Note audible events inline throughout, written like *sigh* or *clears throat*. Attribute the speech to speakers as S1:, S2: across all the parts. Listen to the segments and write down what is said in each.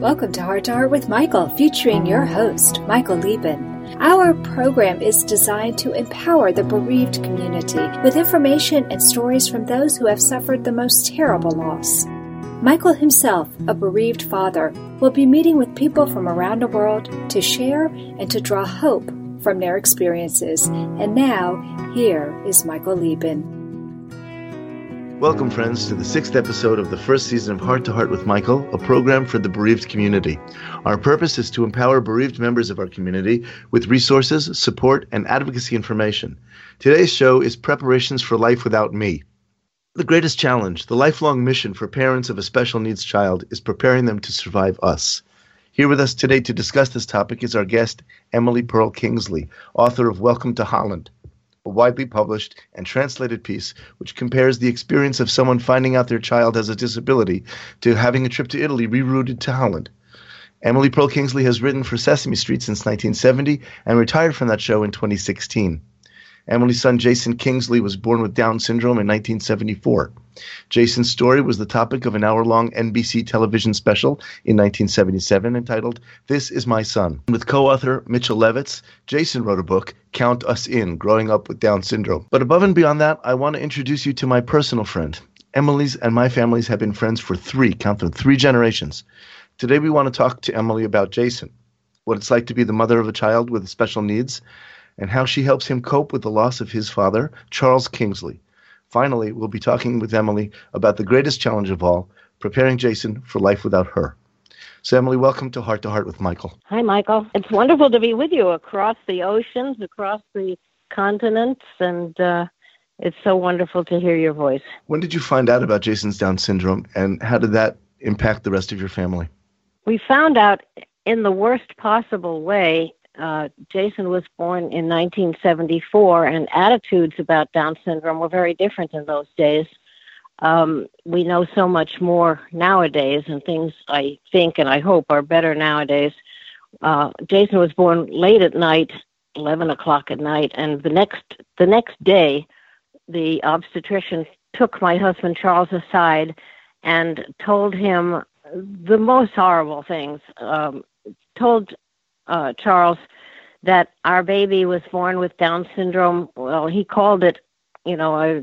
S1: Welcome to Heart to Heart with Michael, featuring your host, Michael Liben. Our program is designed to empower the bereaved community with information and stories from those who have suffered the most terrible loss. Michael himself, a bereaved father, will be meeting with people from around the world to share and to draw hope from their experiences. And now, here is Michael Liben.
S2: Welcome, friends, to the sixth episode of the first season of Heart to Heart with Michael, a program for the bereaved community. Our purpose is to empower bereaved members of our community with resources, support, and advocacy information. Today's show is Preparations for Life Without Me. The greatest challenge, the lifelong mission for parents of a special needs child, is preparing them to survive us. Here with us today to discuss this topic is our guest, Emily Perl Kingsley, author of Welcome to Holland a widely published and translated piece which compares the experience of someone finding out their child has a disability to having a trip to Italy rerouted to Holland. Emily Perl Kingsley has written for Sesame Street since 1970 and retired from that show in 2016. Emily's son Jason Kingsley was born with Down syndrome in 1974. Jason's story was the topic of an hour long NBC television special in 1977 entitled This Is My Son. With co author Mitchell Levitz, Jason wrote a book, Count Us In Growing Up with Down Syndrome. But above and beyond that, I want to introduce you to my personal friend. Emily's and my families have been friends for three, count them, three generations. Today we want to talk to Emily about Jason, what it's like to be the mother of a child with special needs, and how she helps him cope with the loss of his father, Charles Kingsley. Finally, we'll be talking with Emily about the greatest challenge of all preparing Jason for life without her. So, Emily, welcome to Heart to Heart with Michael.
S3: Hi, Michael. It's wonderful to be with you across the oceans, across the continents, and uh, it's so wonderful to hear your voice.
S2: When did you find out about Jason's Down syndrome, and how did that impact the rest of your family?
S3: We found out in the worst possible way uh, Jason was born in 1974, and attitudes about Down syndrome were very different in those days. Um, we know so much more nowadays, and things I think and I hope are better nowadays. Uh, Jason was born late at night, 11 o'clock at night, and the next the next day, the obstetrician took my husband Charles aside and told him the most horrible things. Um, told uh, Charles, that our baby was born with Down syndrome. Well, he called it, you know, a,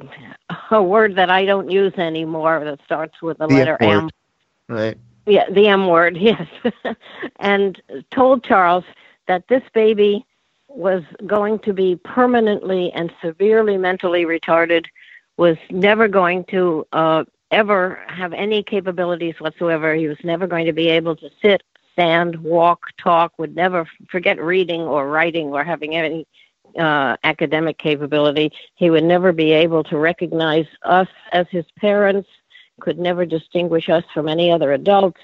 S3: a word that I don't use anymore that starts with the, the letter M.
S2: M. Right.
S3: Yeah, the M word, *laughs* yes. and told Charles that this baby was going to be permanently and severely mentally retarded, was never going to uh, ever have any capabilities whatsoever. He was never going to be able to sit stand, walk, talk, would never forget reading or writing or having any uh, academic capability. He would never be able to recognize us as his parents, could never distinguish us from any other adults.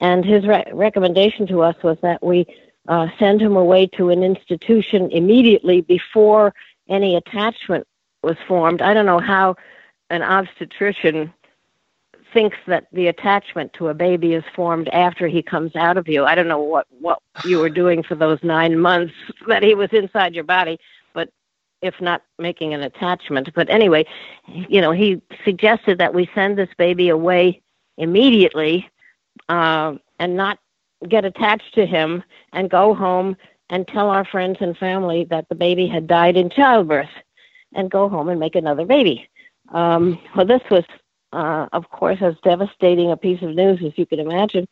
S3: And his re- recommendation to us was that we uh, send him away to an institution immediately before any attachment was formed. I don't know how an obstetrician thinks that the attachment to a baby is formed after he comes out of you. I don't know what what you were doing for those 9 months *laughs* that he was inside your body, but if not making an attachment. But anyway, you know, he suggested that we send this baby away immediately uh, and not get attached to him and go home and tell our friends and family that the baby had died in childbirth and go home and make another baby. Um, well, this was uh, of course, as devastating a piece of news as you can imagine.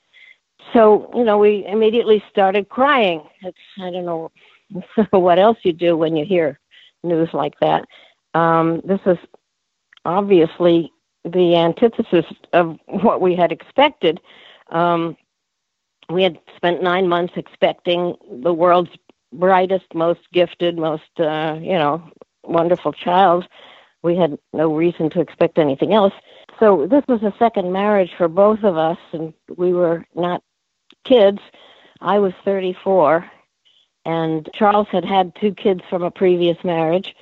S3: So, you know, we immediately started crying. It's, I don't know *laughs* what else you do when you hear news like that. Um, this is obviously the antithesis of *laughs* what we had expected. Um, we had spent nine months expecting the world's brightest, most gifted, most, uh, you know, wonderful child. We had no reason to expect anything else so this was a second marriage for both of us, and we were not kids. I was 34, and Charles had had two kids from a previous marriage.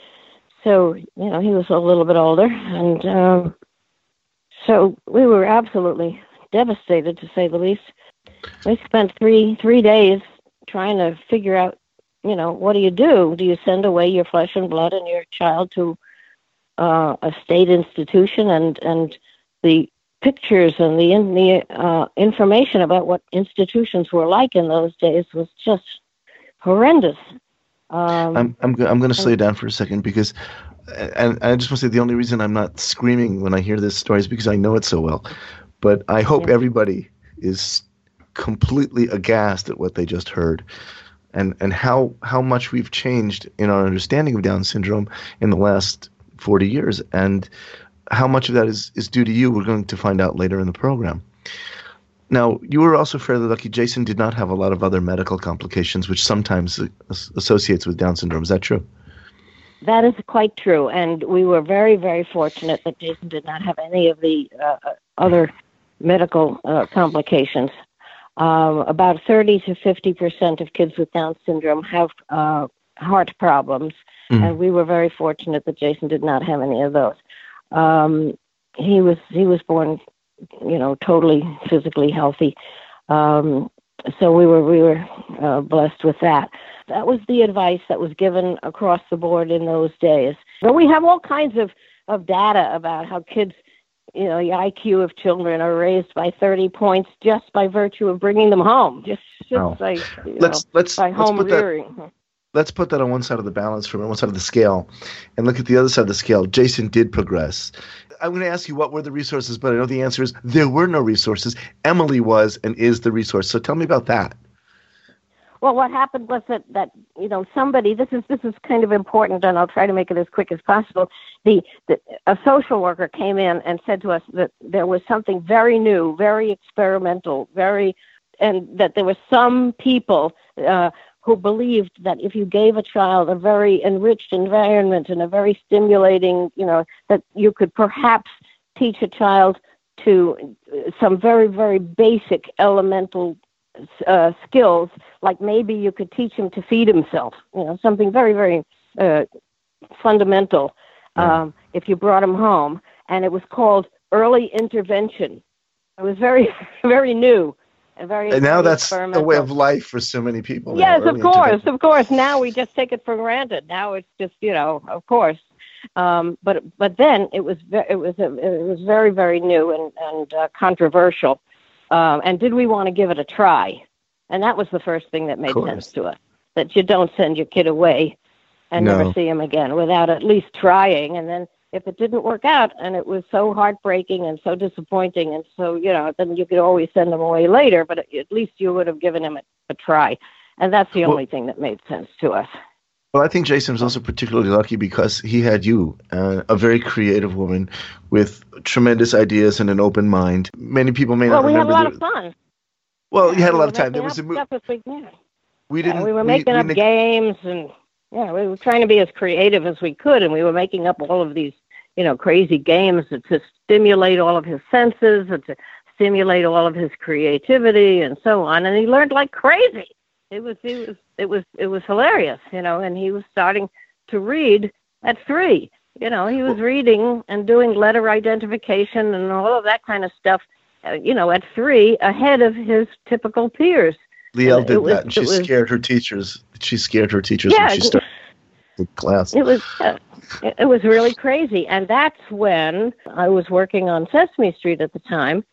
S3: So, you know, he was a little bit older. And um, so we were absolutely devastated, to say the least. We spent three three days trying to figure out, you know, what do you do? Do you send away your flesh and blood and your child to uh, a state institution and and the pictures and the in, the uh, information about what institutions were like in those days was just horrendous.
S2: Um, I'm I'm I'm going to slow you down for a second because, and, and I just want to say the only reason I'm not screaming when I hear this story is because I know it so well. But I hope yeah. everybody is completely aghast at what they just heard and and how how much we've changed in our understanding of Down syndrome in the last 40 years. And how much of that is is due to you we're going to find out later in the program. Now you were also fairly lucky. Jason did not have a lot of other medical complications which sometimes associates with down syndrome. Is that true?
S3: That is quite true. And we were very very fortunate that jason did not have any of the uh, other medical uh, complications. Um, about 30 to 50 percent of kids with Down syndrome have uh, heart problems, mm and we were very fortunate that Jason did not have any of those. Um, he was he was born, you know, totally physically healthy. Um, so we were we were uh, blessed with that. That was the advice that was given across the board in those days. But we have all kinds of of data about how kids you know, the IQ of children are raised by 30 points just by virtue of bringing them home, just, just oh. like, let's, know, let's, by let's home rearing.
S2: That, let's put that on one side of the balance from one side of the scale and look at the other side of the scale. Jason did progress. I'm going to ask you what were the resources, but I know the answer is there were no resources. Emily was and is the resource. So tell me about that.
S3: Well, what happened was that that you know somebody. This is this is kind of important, and I'll try to make it as quick as possible. The, the a social worker came in and said to us that there was something very new, very experimental, very, and that there were some people. Uh, who believed that if you gave a child a very enriched environment and a very stimulating, you know, that you could perhaps teach a child to some very, very basic elemental uh, skills, like maybe you could teach him to feed himself, you know, something very, very uh, fundamental um, if you brought him home. And it was called early intervention. It was very, *laughs* very new. Very,
S2: and now that's the way of life for so many people.
S3: Yes, of course, of course. Now we just take it for granted. Now it's just, you know, of course. Um, but but then it was ve- it was it was very very new and and uh, controversial. Um, and did we want to give it a try? And that was the first thing that made sense to us that you don't send your kid away and no. never see him again without at least trying. And then if it didn't work out and it was so heartbreaking and so disappointing and so, you know, then you could always send them away later, but at least you would have given him a, a try. And that's the well, only thing that made sense to us.
S2: Well, I think Jason was also particularly lucky because he had you, uh, a very creative woman with tremendous ideas and an open mind. Many people may
S3: well,
S2: not remember.
S3: Well, we had a lot the, of fun.
S2: Well, you had a lot of time. There was a
S3: movie.
S2: We didn't.
S3: Yeah, we were making we, up we games and yeah, we were trying to be as creative as we could, and we were making up all of these, you know, crazy games to stimulate all of his senses and to stimulate all of his creativity and so on. And he learned like crazy it was it was it was it was hilarious, you know, and he was starting to read at three. You know, he was reading and doing letter identification and all of that kind of stuff, uh, you know, at three ahead of his typical peers.
S2: Liel did was, that, and she was, scared her teachers. She scared her teachers yeah, when she started the class.
S3: It was uh, it was really crazy, and that's when I was working on Sesame Street at the time,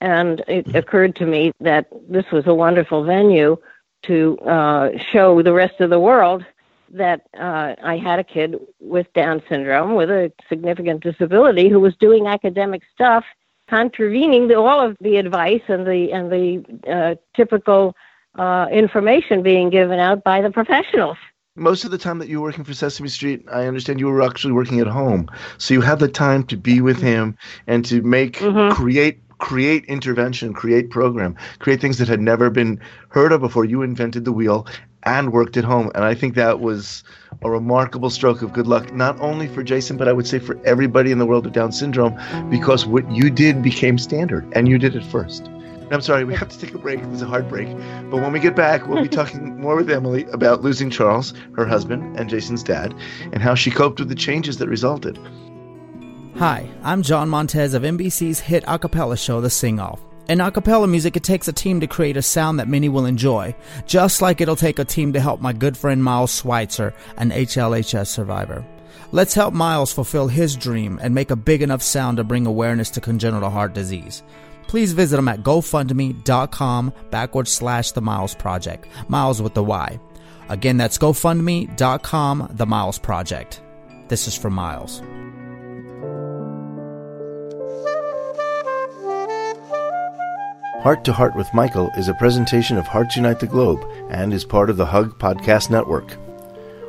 S3: and it mm-hmm. occurred to me that this was a wonderful venue to uh, show the rest of the world that uh, I had a kid with Down syndrome with a significant disability who was doing academic stuff, contravening the, all of the advice and the and the uh, typical uh, information being given out by the professionals.
S2: Most of the time that you were working for Sesame Street, I understand you were actually working at home, so you had the time to be with him and to make mm-hmm. create create intervention, create program, create things that had never been heard of before. You invented the wheel and worked at home. And I think that was a remarkable stroke of good luck, not only for Jason, but I would say for everybody in the world of Down syndrome, because what you did became standard and you did it first. I'm sorry, we have to take a break. It was a hard break. But when we get back, we'll be *laughs* talking more with Emily about losing Charles, her husband, and Jason's dad, and how she coped with the changes that resulted.
S4: Hi, I'm John Montez of NBC's hit acapella show, The Sing Off. In acapella music, it takes a team to create a sound that many will enjoy, just like it'll take a team to help my good friend Miles Schweitzer, an HLHS survivor. Let's help Miles fulfill his dream and make a big enough sound to bring awareness to congenital heart disease. Please visit them at gofundme.com backward slash the Miles Project. Miles with the Y. Again, that's gofundme.com the Miles Project. This is for Miles.
S2: Heart to Heart with Michael is a presentation of Hearts Unite the Globe and is part of the Hug Podcast Network.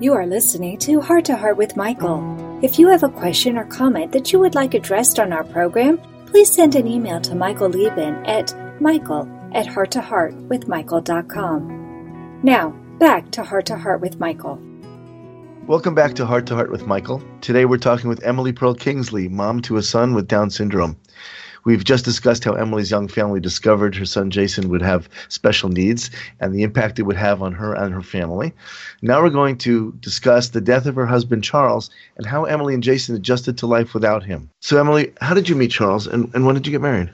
S1: You are listening to Heart to Heart with Michael. If you have a question or comment that you would like addressed on our program, please send an email to Michael Liben at michael at hearttoheartwithmichael.com. Now, back to Heart to Heart with Michael.
S2: Welcome back to Heart to Heart with Michael. Today we're talking with Emily Perl Kingsley, mom to a son with Down syndrome. We've just discussed how Emily's young family discovered her son Jason would have special needs and the impact it would have on her and her family. Now we're going to discuss the death of her husband Charles and how Emily and Jason adjusted to life without him. So, Emily, how did you meet Charles and, and when did you get married?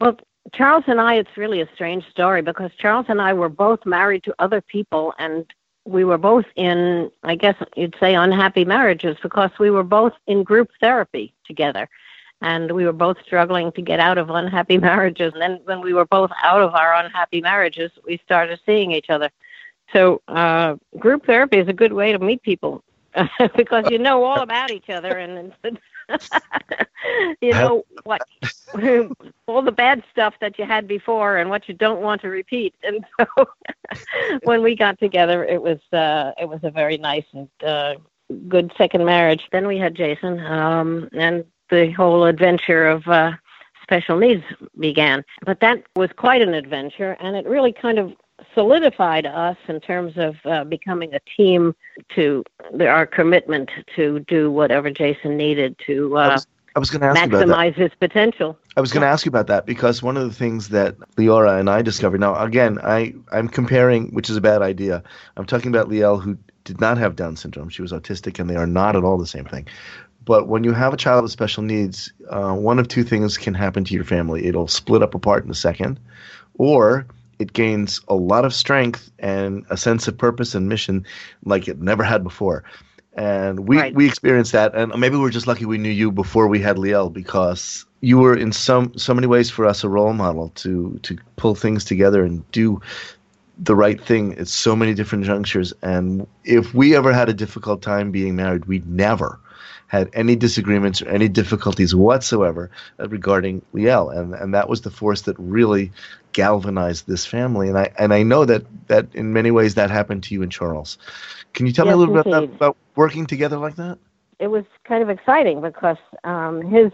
S3: Well, Charles and I, it's really a strange story because Charles and I were both married to other people and we were both in, I guess you'd say, unhappy marriages because we were both in group therapy together and we were both struggling to get out of unhappy *laughs* marriages. And then when we were both out of our unhappy marriages, we started seeing each other. So uh, group therapy is a good way to meet people *laughs* because you know all about each other and. *laughs* you know what all the bad stuff that you had before and what you don't want to repeat and so when we got together it was uh it was a very nice and uh good second marriage then we had jason um and the whole adventure of uh, special needs began. But that was quite an adventure, and it really kind of solidified us in terms of uh, becoming a team to the, our commitment to do whatever Jason needed to uh,
S2: I was, was going to ask
S3: maximize his potential.
S2: I was going to ask you about that because one of the things that Leora and I discovered. Now, again, I I'm comparing, which is a bad idea. I'm talking about Liel, who did not have Down syndrome. She was autistic, and they are not at all the same thing. But when you have a child with special needs, uh, one of two things can happen to your family. It'll split up apart in a second, or it gains a lot of strength and a sense of purpose and mission like it never had before. And we, right. we experienced that. And maybe we're just lucky we knew you before we had Liel because you were in some so many ways for us a role model to to pull things together and do the right thing at so many different junctures. And if we ever had a difficult time being married, we'd never had any disagreements or any difficulties whatsoever uh, regarding Liel, and and that was the force that really galvanized this family. And I and I know that that in many ways that happened to you and Charles. Can you tell
S3: yes,
S2: me a little
S3: bit
S2: about that, about working together like that?
S3: It was kind of exciting because um, his,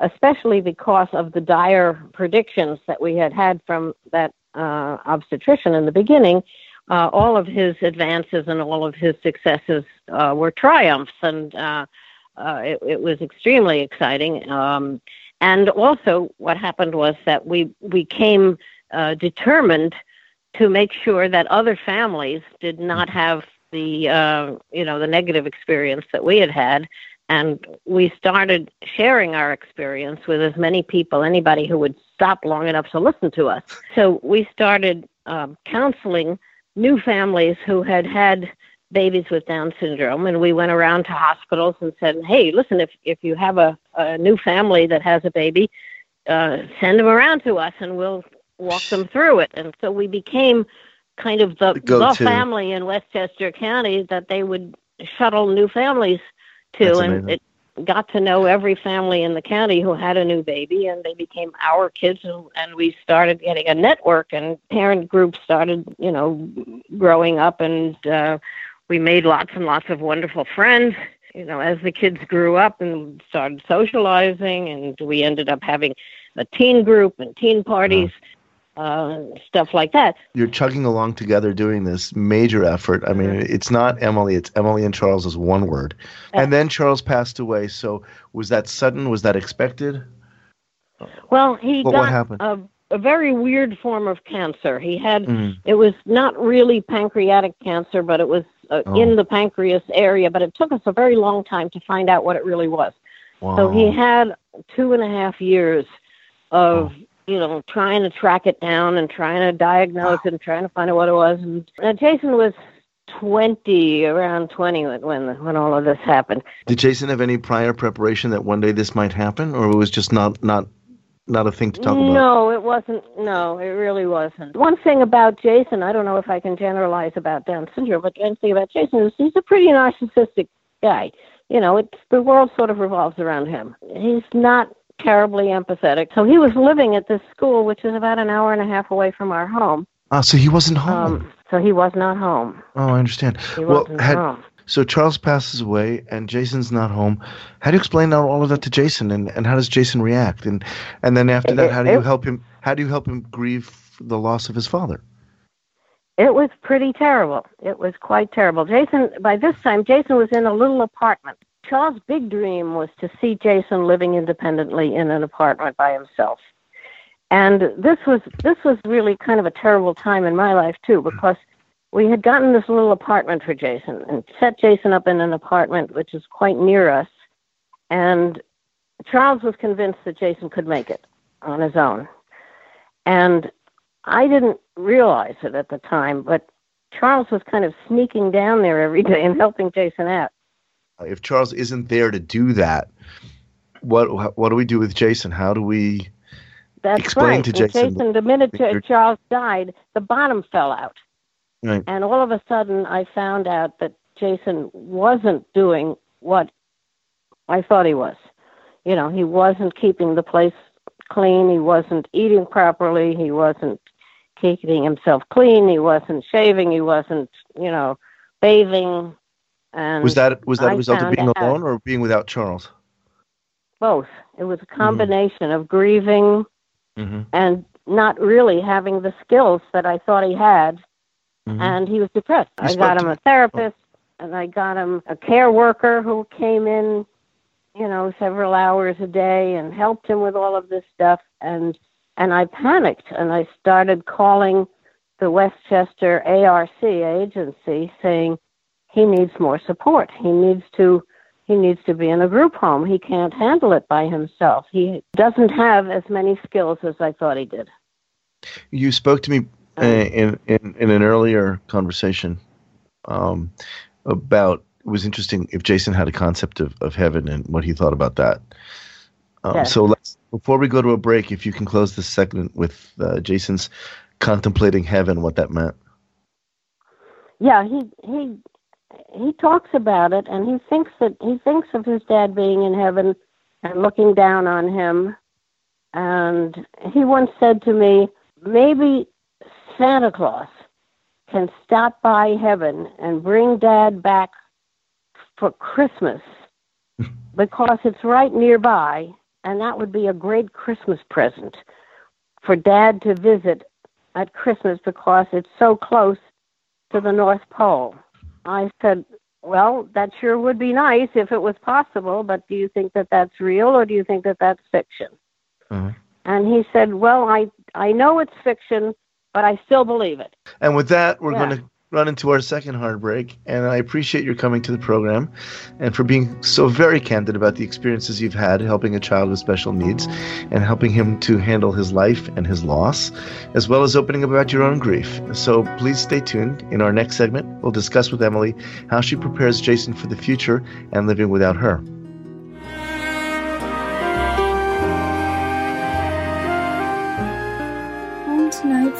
S3: especially because of the dire predictions that we had had from that uh, obstetrician in the beginning. Uh, all of his advances and all of his successes uh, were triumphs, and uh, it, it, was extremely exciting. Um, and also, what happened was that we we came uh, determined to make sure that other families did not have the uh, you know the negative experience that we had had, and we started sharing our experience with as many people, anybody who would stop long enough to listen to us. So we started um, counseling new families who had had babies with Down syndrome, and we went around to hospitals and said, "Hey, listen, if if you have a, a new family that has a baby, uh, send them around to us, and we'll walk them through it." And so we became kind of the the family in Westchester County that they would shuttle new families to,
S2: That's
S3: and
S2: amazing.
S3: it got to know every family in the county who had a new baby and they became our kids and, and we started getting a network and parent groups started you know growing up and uh we made lots and lots of wonderful friends you know as the kids grew up and started socializing and we ended up having a teen group and teen parties uh, stuff like that.
S2: You're chugging along together doing this major effort. I mean, it's not Emily, it's Emily and Charles is one word. And then Charles passed away. So was that sudden? Was that expected?
S3: Well, he
S2: What- what
S3: got
S2: happened?
S3: a, a very weird form of cancer. He had
S2: Mhm.
S3: it was not really pancreatic cancer, but it was uh,
S2: Oh.
S3: in the pancreas area. But it took us a very long time to find out what it really was. So he had two and a half years of you know trying to track it down and trying to diagnose it and trying to find out what it was. And uh, Jason was twenty, around twenty when when when all of this happened.
S2: Did Jason have any prior preparation that one day this might happen, or it was just not not not a thing to talk about?
S3: No, it wasn't. No, it really wasn't. One thing about Jason, I don't know if I can generalize about Down syndrome, but one thing about Jason is he's a pretty narcissistic guy. You know, it's the world sort of revolves around him. He's not terribly empathetic. So he was living at this school, which is about an hour and a half away from our home.
S2: Ah, so he wasn't home.
S3: Um, so he was not home.
S2: oh, I understand.
S3: He
S2: well,
S3: wasn't
S2: had,
S3: home.
S2: So Charles passes away, and Jason's not home. How do you explain all of that to Jason, and, and how does Jason react? And and then after that, how do you help him? How do you help him grieve the loss of his father?
S3: It was pretty terrible. It was quite terrible. Jason, by this time, Jason was in a little apartment. Charles' big dream was to see Jason living independently in an apartment by himself. And this was this was really kind of a terrible time in my life too, because we had gotten this little apartment for Jason and set Jason up in an apartment which is quite near us. And Charles was convinced that Jason could make it on his own. And I didn't realize it at the time, but Charles was kind of sneaking down there every day and helping Jason out.
S2: Uh, if Charles isn't there to do that, what what do we do with Jason? How do we?
S3: That's
S2: Explain
S3: right.
S2: to
S3: And
S2: Jason
S3: the minute
S2: that you're-
S3: Ch- Charles died, the bottom fell out.
S2: Right.
S3: And all of a sudden, I found out that Jason wasn't doing what I thought he was. You know, he wasn't keeping the place clean. He wasn't eating properly. He wasn't keeping himself clean. He wasn't shaving. He wasn't, you know, bathing. And
S2: Was that was that a result of being
S3: out.
S2: alone or being without Charles?
S3: both? It was a combination of grieving
S2: Mm-hmm.
S3: and not really having the skills that I thought he had.
S2: Mhm.
S3: and he was depressed.
S2: You
S3: I got him a therapist, and I got him a care worker who came in, you know, several hours a day and helped him with all of this stuff. And and I panicked, and I started calling the Westchester ARC agency, saying he needs more support. He needs to he needs to be in a group home. He can't handle it by himself. He doesn't have as many skills as I thought he did.
S2: You spoke to me in, in in an earlier conversation um, about it was interesting if Jason had a concept of, of heaven and what he thought about that. Um,
S3: Yes.
S2: So let's before we go to a break, if you can close this segment with uh, Jason's contemplating heaven, what that meant.
S3: yeah he he he talks about it and he thinks that he thinks of his dad being in heaven and looking down on him and he once said to me maybe santa claus can stop by heaven and bring dad back for christmas *laughs* because it's right nearby and that would be a great christmas present for dad to visit at christmas because it's so close to the North Pole. I said, Well, that sure would be nice if it was possible, but do you think that that's real or do you think that that's fiction?
S2: Uh-huh.
S3: And he said, Well, I, I know it's fiction, but I still believe it.
S2: And with that, we're
S3: Yeah.
S2: going to run into our second heartbreak. And I appreciate your coming to the program and for being so very candid about the experiences you've had helping a child with special needs and helping him to handle his life and his loss, as well as opening up about your own grief. So please stay tuned. In our next segment, we'll discuss with Emily how she prepares Jason for the future and living without her.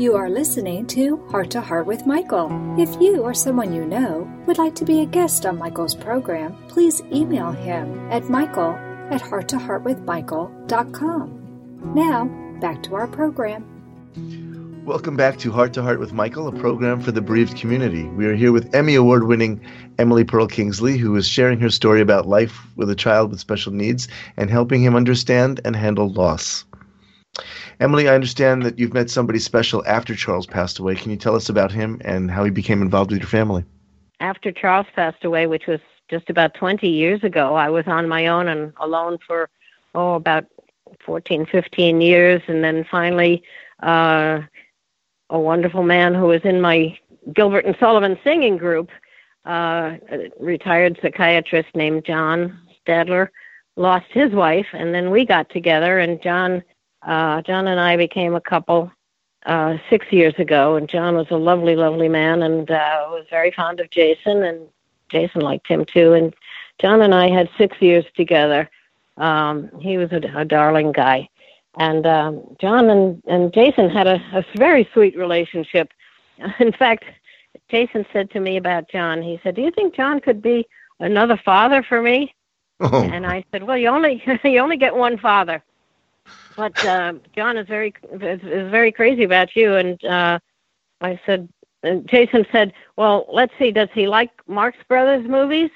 S1: You are listening to Heart to Heart with Michael. If you or someone you know would like to be a guest on Michael's program, please email him at michael at hearttoheartwithmichael.com. Now, back to our program.
S2: Welcome back to Heart to Heart with Michael, a program for the bereaved community. We are here with Emmy Award winning Emily Perl Kingsley, who is sharing her story about life with a child with special needs and helping him understand and handle loss. Emily, I understand that you've met somebody special after Charles passed away. Can you tell us about him and how he became involved with your family?
S3: After Charles passed away, which was just about 20 years ago, I was on my own and alone for, oh, about 14, 15 years. And then finally, uh, a wonderful man who was in my Gilbert and Sullivan singing group, uh, a retired psychiatrist named John Stadler, lost his wife. And then we got together, and John uh, John and I became a couple uh, six years ago, and John was a lovely, lovely man, and uh, was very fond of Jason, and Jason liked him too. And John and I had six years together. Um, he was a, a darling guy, and um, John and and Jason had a, a very sweet relationship. *laughs* In fact, Jason said to me about John. He said, "Do you think John could be another father for me?" Oh. And I said, "Well, you only *laughs* you only get one father." But uh, John is very is, is very crazy about you. And uh, I said, and Jason said, well, let's see, does he like Marx Brothers movies?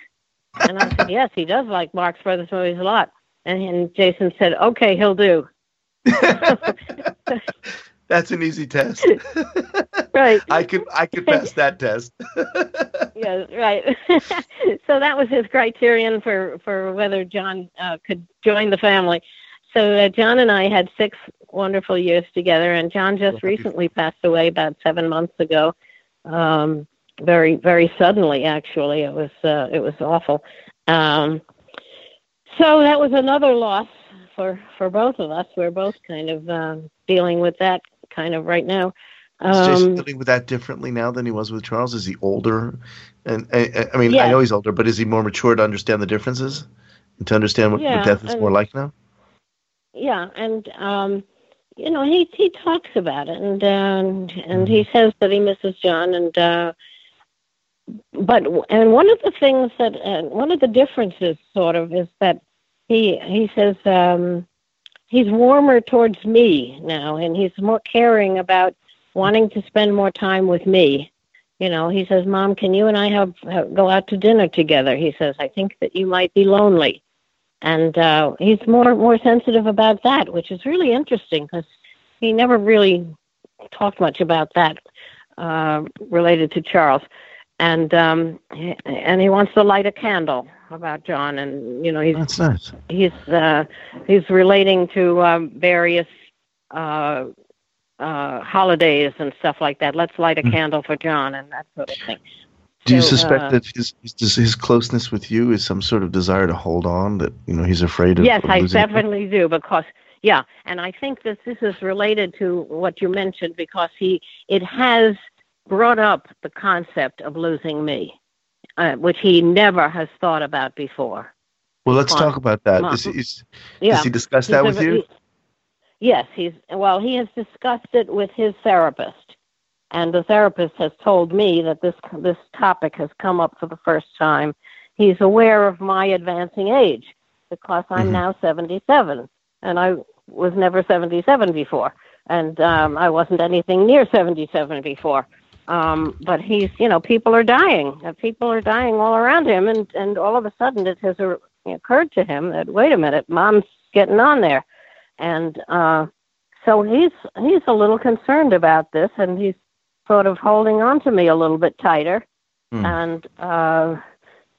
S3: And I said, *laughs* yes, he does like Marx Brothers movies a lot. And, and Jason said, okay, he'll do. *laughs*
S2: That's an easy test. *laughs*
S3: right.
S2: I could I could pass that test.
S3: yeah, right. so that was his criterion for for whether John uh, could join the family so uh, John and I had six wonderful years together, and John just recently passed away about seven months ago. Um, very, very suddenly, actually. It was uh, it was awful. Um, so that was another loss for for both of us. We're both kind of um, dealing with that kind of right now.
S2: Is Jason um, dealing with that differently now than he was with Charles? Is he older? And I, I mean, yes. I know he's older, but is he more mature to understand the differences and to understand what,
S3: yeah,
S2: what death is more like now?
S3: Yeah, and um, you know he he talks about it, and uh, and and he says that he misses John, and uh, but and one of the things that uh, one of the differences sort of is that he he says um, he's warmer towards me now, and he's more caring about wanting to spend more time with me. You know, he says, "Mom, can you and I have, have go out to dinner together?" He says, "I think that you might be lonely." And uh, he's more more sensitive about that, which is really interesting because he never really talked much about that uh, related to Charles, and um, he, and he wants to light a candle about John, and you know he's
S2: that's nice.
S3: He's uh, he's relating to um, various. Uh, uh, holidays and stuff like that. Let's light a mm. candle for John and that sort of thing.
S2: Do you so, suspect uh, that his, his, his closeness with you is some sort of desire to hold on? That you know he's afraid of.
S3: Yes,
S2: of
S3: I definitely do because yeah, and I think that this is related to what you mentioned because he it has brought up the concept of losing me, uh, which he never has thought about before.
S2: Well, let's talk about that. Is, is, yeah, does he discuss that with a, you?
S3: He, yes, he's well. He has discussed it with his therapist and the therapist has told me that this this topic has come up for the first time. He's aware of my advancing age because I'm mm-hmm. now 77, and I was never 77 before, and um, I wasn't anything near 77 before. Um, but he's, you know, people are dying. People are dying all around him, and and all of a sudden it has occurred to him that wait a minute, mom's getting on there, and uh, so he's he's a little concerned about this, and he's sort of holding on to me a little bit tighter, mm. and uh,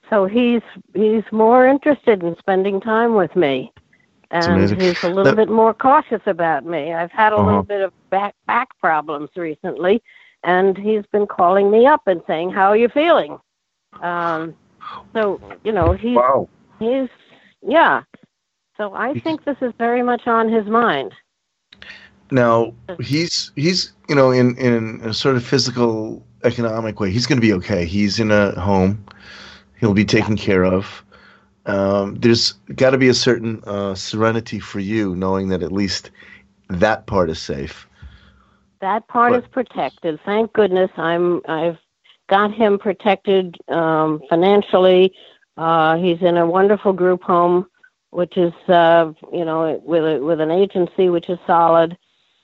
S3: so he's he's more interested in spending time with me, and he's a little that, bit more cautious about me. I've had a uh-huh. little bit of back back problems recently, and he's been calling me up and saying, "How are you feeling?" Um, so you know he's
S2: wow.
S3: he's yeah. So I think this is very much on his mind.
S2: Now he's he's you know in in a sort of physical economic way he's going to be okay. He's in a home. He'll be taken care of. Um, there's got to be a certain uh, serenity for you knowing that at least that part is safe.
S3: That part
S2: But-
S3: is protected. Thank goodness. I'm. I've got him protected um, financially. Uh, he's in a wonderful group home, which is uh, you know with a, with an agency which is solid,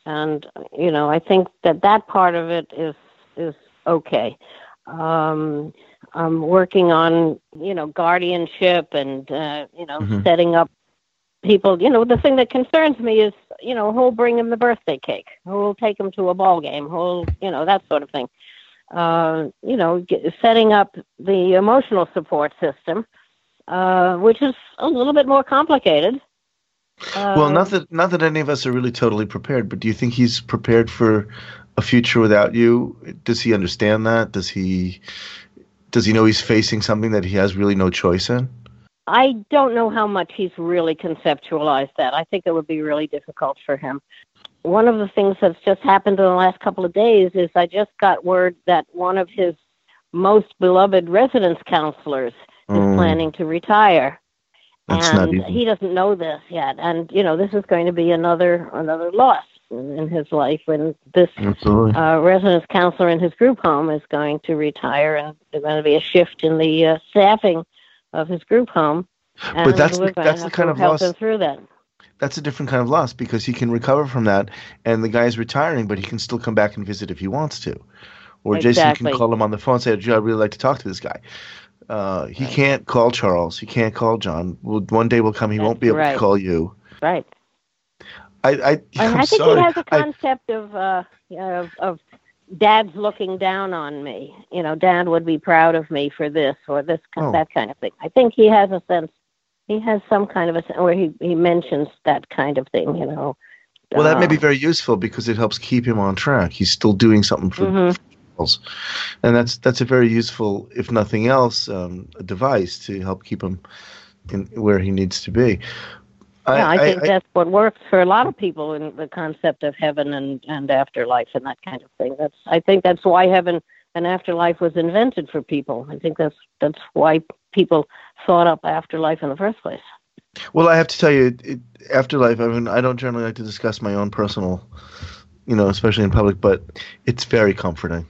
S3: and you know I think that that part of it is is okay. Um, I'm working on you know guardianship and uh, you know
S2: Mhm.
S3: setting up people. You know the thing that concerns me is you know who'll bring him the birthday cake, who'll take him to a ball game, who'll you know that sort of thing. Uh, you know, get, setting up the emotional support system, uh, which is a little bit more complicated.
S2: Well,
S3: Uh,
S2: not that not that any of us are really totally prepared, but do you think he's prepared for a future without you? Does he understand that? Does he does he know he's facing something that he has really no choice in?
S3: I don't know how much he's really conceptualized that. I think it would be really difficult for him. One of the things that's just happened in the last couple of days is I just got word that one of his most beloved residence counselors is
S2: Mm,
S3: planning to retire.
S2: That's
S3: and he doesn't know this yet. And you know, this is going to be another another loss in, his life when this uh, residence counselor in his group home is going to retire, and there's going to be a shift in the uh, staffing of his group home.
S2: But that's the- that's the kind of
S3: help
S2: loss-
S3: him through that.
S2: That's a different kind of loss because he can recover from that, and the guy's retiring, but he can still come back and visit if he wants to. Or Jason can call him on the phone and say, "Gee, I'd really like to talk to this guy." Uh, he can't call Charles. He can't call John. Well, one day will come. He won't be
S3: That's
S2: able to call you.
S3: Right.
S2: I, I, I'm
S3: I think
S2: sorry.
S3: he has a concept of uh, of of dad's looking down on me. You know, dad would be proud of me for this or this
S2: Oh.
S3: that kind of thing. I think he has a sense. He has some kind of a sen- where he he mentions that kind of thing. You know.
S2: well, that may be
S3: Um,
S2: very useful because it helps keep him on track. He's still doing something for
S3: mhm.
S2: And that's that's a very useful, if nothing else, um, a device to help keep him in where he needs to be.
S3: yeah, I, think
S2: I-
S3: that's what works for a lot of people in the concept of heaven and, and afterlife and that kind of thing. That's I think that's why heaven and afterlife was invented for people. I think that's that's why people thought up afterlife in the first place.
S2: Well, I have to tell you, it, afterlife. I mean, I don't generally like to discuss my own personal, you know, especially in public, but it's very comforting.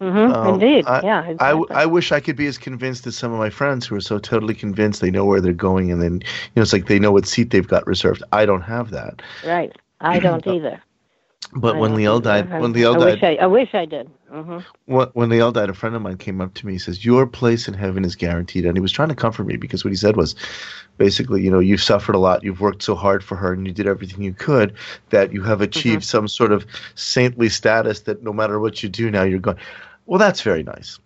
S3: Hmm
S2: Um,
S3: Indeed,
S2: I-
S3: yeah.
S2: I,
S3: Exactly.
S2: I wish I could be as convinced as some of my friends who are so totally convinced they know where they're going, and then you know, it's like they know what seat they've got reserved. I don't have that.
S3: right. I *clears throat* don't either.
S2: But
S3: I
S2: when Liel died, when Liel
S3: I
S2: died,
S3: wish I, I wish I did. hmm
S2: when, when Liel died, a friend of mine came up to me. He says, "Your place in heaven is guaranteed," and he was trying to comfort me because what he said was, basically, you know, you've suffered a lot, you've worked so hard for her, and you did everything you could that you have achieved some sort of saintly status that no matter what you do now, you're going. Well, that's very nice.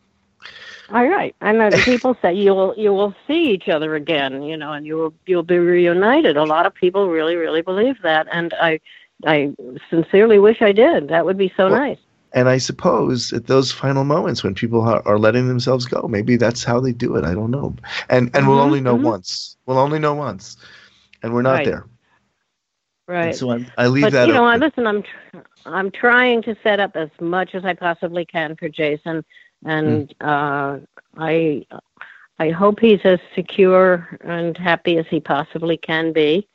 S3: All right. And then people say you will you will see each other again, you know, and you will you'll be reunited. A lot of people really really believe that, and I I sincerely wish I did. That would be so
S2: Well,
S3: nice.
S2: And I suppose at those final moments when people are, are letting themselves go, maybe that's how they do it. I don't know. And and we'll
S3: Mhm,
S2: only know
S3: mhm.
S2: once. We'll only know once, and we're not
S3: Right.
S2: there. And
S3: Right.
S2: so I, I leave
S3: but
S2: that.
S3: you know, I, listen, I'm tr- I'm trying to set up as much as I possibly can for Jason, and
S2: Hmm.
S3: uh, I I hope he's as secure and happy as he possibly can be.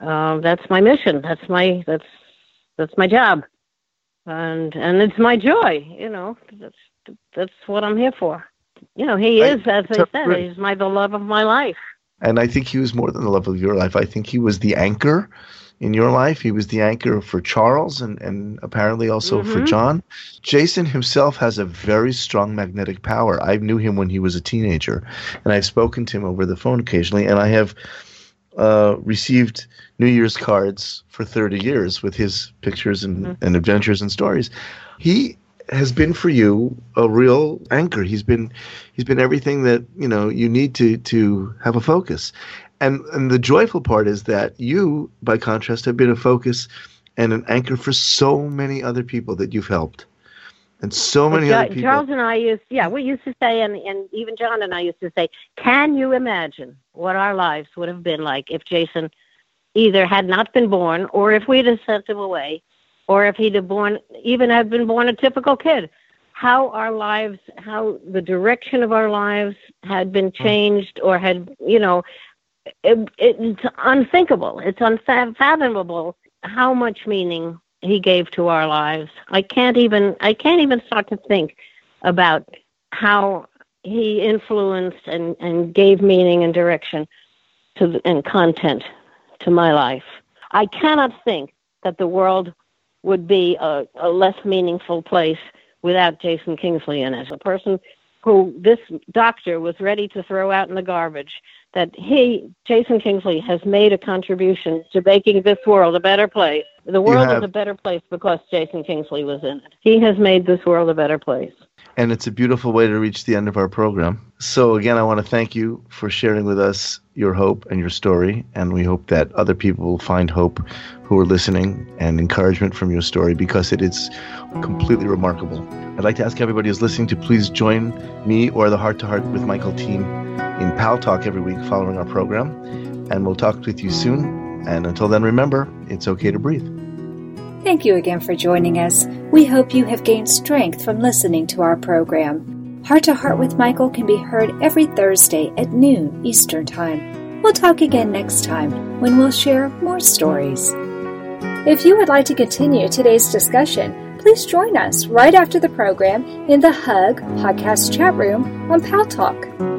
S3: Uh, that's my mission. That's my that's that's my job, and and it's my joy. You know, that's that's what I'm here for. You know, he
S2: I
S3: is, as I said, he's my the love of my life.
S2: And I think he was more than the love of your life. I think he was the anchor in your life. He was the anchor for Charles and, and apparently also for
S3: Mhm.
S2: John. Jason himself has a very strong magnetic power. I knew him when he was a teenager, and I've spoken to him over the phone occasionally, and I have uh, received New Year's cards for 30 years with his pictures and,
S3: Mhm.
S2: and adventures and stories. He has been for you a real anchor. He's been he's been everything that you know you need to to have a focus. And and the joyful part is that you, by contrast, have been a focus and an anchor for so many other people that you've helped, and so many other people.
S3: Charles and I used, yeah, we used to say, and, and even John and I used to say, can you imagine what our lives would have been like if Jason either had not been born, or if we'd have sent him away, or if he'd have born, even had been born a typical kid? How our lives, how the direction of our lives had been mm. changed, or had, you know, it, it's unthinkable. It's unfathomable how much meaning he gave to our lives. I can't even I can't even start to think about how he influenced and, and gave meaning and direction to the, and content to my life. I cannot think that the world would be a, a less meaningful place without Jason Kingsley in it. A person who this doctor was ready to throw out in the garbage, that he, Jason Kingsley, has made a contribution to making this world a better place. The world is a better place because Jason Kingsley was in it. He has made this world a better place
S2: and it's a beautiful way to reach the end of our program. So, again, I want to thank you for sharing with us your hope and your story, and we hope that other people will find hope who are listening and encouragement from your story because it is completely remarkable. I'd like to ask everybody who's listening to please join me or the Heart to Heart with Michael team in Paltalk every week following our program, and we'll talk with you soon. And until then, remember, it's okay to breathe.
S1: Thank you again for joining us. We hope you have gained strength from listening to our program. Heart to Heart with Michael can be heard every Thursday at noon Eastern Time. We'll talk again next time when we'll share more stories. If you would like to continue today's discussion, please join us right after the program in the Hug podcast chat room on Paltalk.